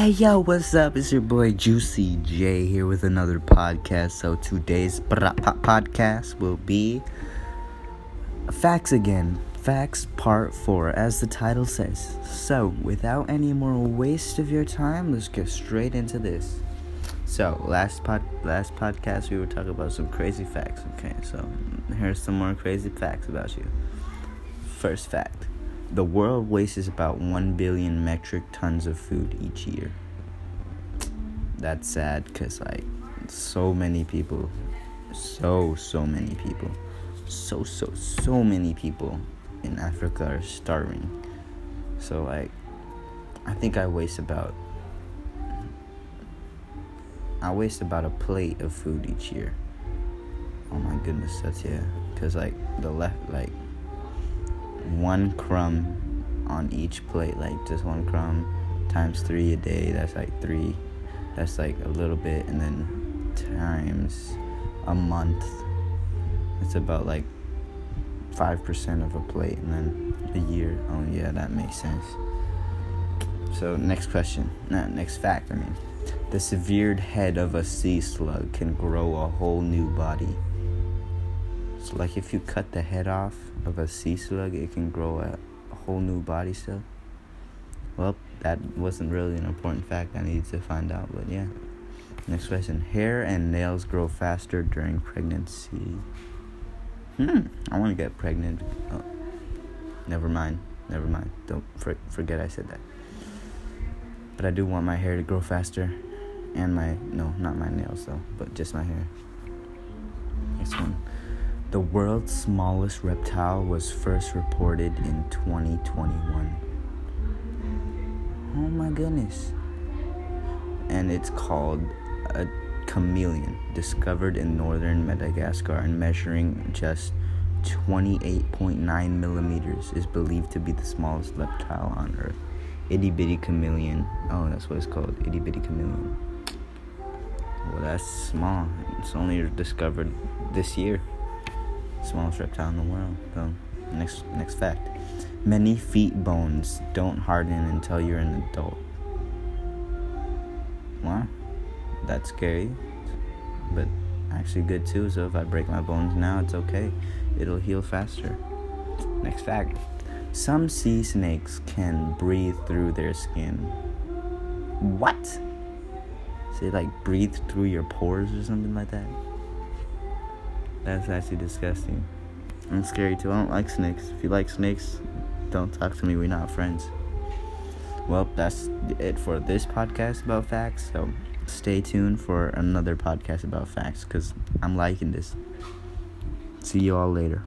Hey yo, what's up? It's your boy Juicy J here with another podcast. So today's podcast will be facts again. Facts part 4 as the title says. So, without any more waste of your time, let's get straight into this. So, last pod last podcast we were talking about some crazy facts, okay? So, here's some more crazy facts about you. First fact the world wastes about 1 billion metric tons of food each year. That's sad because, like, so many people, so, so many people, so, so, so many people in Africa are starving. So, like, I think I waste about. I waste about a plate of food each year. Oh my goodness, that's yeah. Cause like the left, like one crumb on each plate, like just one crumb times three a day, that's like three. That's like a little bit, and then times a month, it's about like 5% of a plate, and then a year. Oh, yeah, that makes sense. So, next question. Nah, next fact, I mean. The severed head of a sea slug can grow a whole new body. Like, if you cut the head off of a sea slug, it can grow a, a whole new body still. Well, that wasn't really an important fact I needed to find out, but yeah. Next question. Hair and nails grow faster during pregnancy. Hmm, I want to get pregnant. Oh, never mind. Never mind. Don't for, forget I said that. But I do want my hair to grow faster. And my, no, not my nails though, but just my hair. Next one. The world's smallest reptile was first reported in 2021. Oh my goodness. And it's called a chameleon, discovered in northern Madagascar and measuring just 28.9 millimeters, is believed to be the smallest reptile on Earth. Itty bitty chameleon. Oh, that's what it's called. Itty bitty chameleon. Well, that's small. It's only discovered this year smallest reptile in the world. So, next next fact: many feet bones don't harden until you're an adult. Wow, that's scary, but actually good too. So if I break my bones now, it's okay. It'll heal faster. Next fact: some sea snakes can breathe through their skin. What? Say like breathe through your pores or something like that. That's actually disgusting. I'm scary too. I don't like snakes. If you like snakes, don't talk to me. We're not friends. Well, that's it for this podcast about facts. So stay tuned for another podcast about facts because I'm liking this. See you all later.